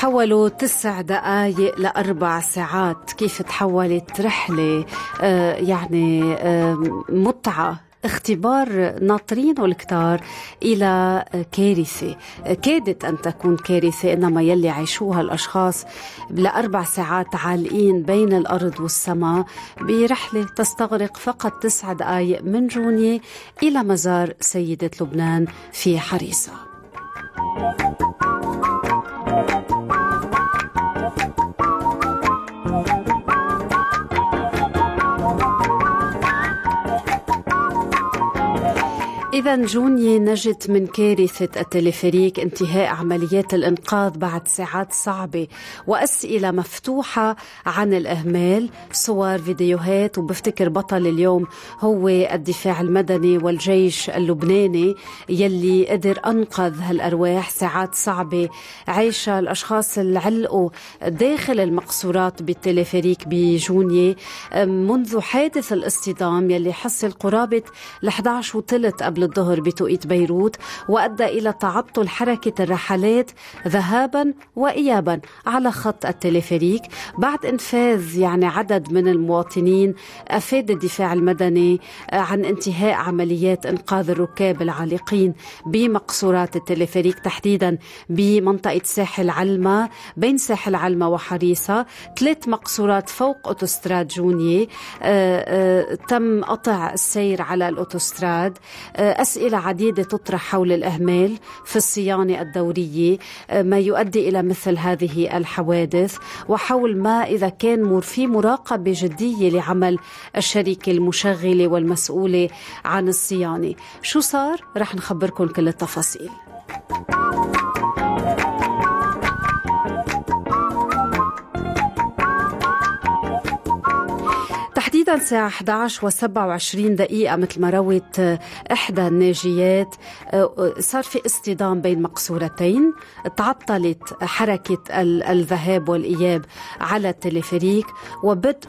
تحولوا تسع دقائق لأربع ساعات. كيف تحولت رحلة؟ آه يعني متعة. اختبار ناطرينه الكتار إلى كارثة. كادت أن تكون كارثة إنما يلي عيشوها الأشخاص لأربع ساعات عالقين بين الأرض والسماء برحلة تستغرق فقط تسع دقائق من جونية إلى مزار سيدة لبنان في حريصة. إذا جوني نجت من كارثة التلفريك انتهاء عمليات الإنقاذ بعد ساعات صعبة. وأسئلة مفتوحة عن الإهمال صور فيديوهات وبفتكر بطل اليوم هو الدفاع المدني والجيش اللبناني يلي قدر أنقذ هالأرواح ساعات صعبة. عيشها الأشخاص اللي علقوا داخل المقصورات بالتلفريك بجونية. منذ حادث الاصطدام يلي حصل قرابة ل 11 وثلث قبل الظهر بتوقيت بيروت وأدى إلى تعطل حركة الرحلات ذهابا وإيابا على خط التلفريك بعد إنفاذ يعني عدد من المواطنين أفاد الدفاع المدني عن انتهاء عمليات إنقاذ الركاب العالقين بمقصورات التلفريك تحديدا بمنطقة ساحل علما. بين ساحل علما وحريصة ثلاث مقصورات فوق أوتوستراد جونيي آه، آه، تم قطع السير على الأوتوستراد. آه، أسئلة عديدة تطرح حول الأهمال في الصيانة الدورية ما يؤدي إلى مثل هذه الحوادث. وحول ما إذا كان في مراقبة جدية لعمل الشركة المشغلة والمسؤولة عن الصيانة. شو صار؟ رح نخبركم كل التفاصيل. الساعة 11 و27 دقيقة مثل ما روت إحدى الناجيات. صار في اصطدام بين مقصورتين. تعطلت حركة الذهاب والإياب على التلفريك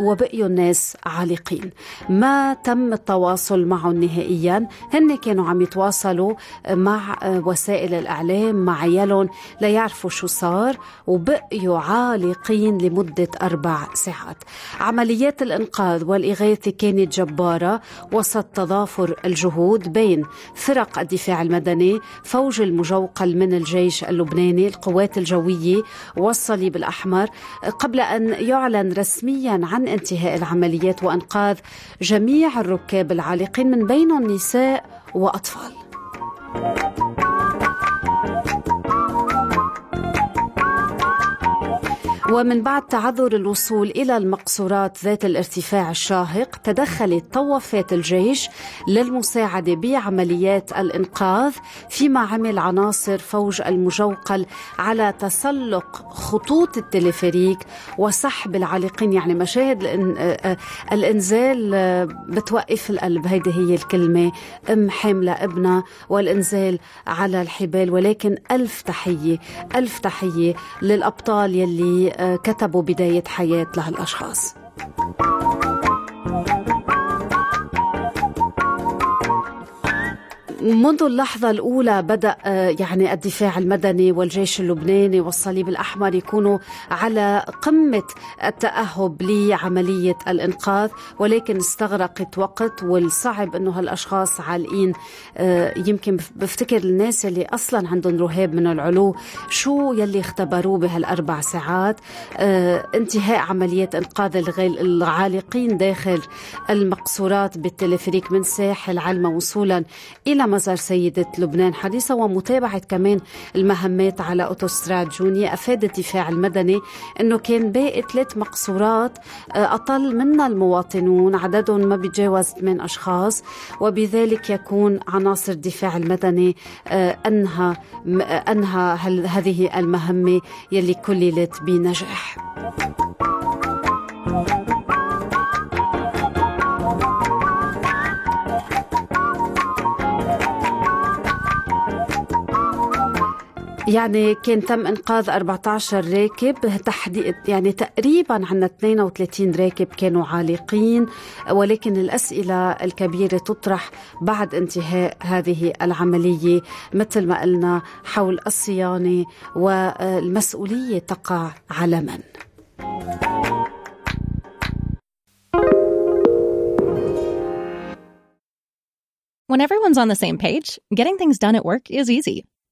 وبقيوا الناس عالقين. ما تم التواصل معهم نهائيا. هن كانوا عم يتواصلوا مع وسائل الإعلام مع عيالهم ليعرفوا شو صار وبقيوا عالقين لمدة أربع ساعات. عمليات الإنقاذ والإغاثة كانت جبارة وسط تضافر الجهود بين فرق الدفاع المدني فوج المجوقل من الجيش اللبناني القوات الجوية والصليب الأحمر قبل أن يعلن رسميا عن انتهاء العمليات وإنقاذ جميع الركاب العالقين من بينهم نساء وأطفال. ومن بعد تعذر الوصول إلى المقصورات ذات الارتفاع الشاهق تدخلت طوافات الجيش للمساعدة بعمليات الإنقاذ فيما عمل عناصر فوج المجوقل على تسلق خطوط التلفريك وسحب العالقين. يعني مشاهد الإنزال بتوقف القلب. هيدي هي الكلمة أم حاملة ابنها والإنزال على الحبال. ولكن ألف تحية ألف تحية للأبطال يلي كتبوا بداية حياة لهالأشخاص. منذ اللحظة الأولى بدأ آه، يعني الدفاع المدني والجيش اللبناني والصليب الأحمر يكونوا على قمة التأهب لعملية الإنقاذ ولكن استغرقت وقت والصعب أنه هالأشخاص عالقين. آه، يمكن بفتكر الناس اللي أصلا عندهم رهاب من العلو شو يلي اختبروه بهالأربع ساعات. آه، انتهاء عمليات إنقاذ العالقين داخل المقصورات بالتلفريك من ساحل علما وصولا إلى مزار سيدة لبنان حديثة ومتابعة كمان المهمات على أوتوستراد جونيا. أفاد الدفاع المدني أنه كان باقي ثلاث مقصورات آه، أطل منا المواطنون عددهم ما بيتجاوز 8 أشخاص وبذلك يكون عناصر الدفاع المدني آه، أنهى أنهى هذه المهمة يلي كللت بنجاح. يعني كان تم إنقاذ 14 راكب تحديد يعني تقريبا عنا 32 راكب كانوا عالقين ولكن الأسئلة الكبيرة تطرح بعد انتهاء هذه العملية مثل ما قلنا حول الصيانة والمسؤولية تقع على من When everyone's on the same page, getting things done at work is easy.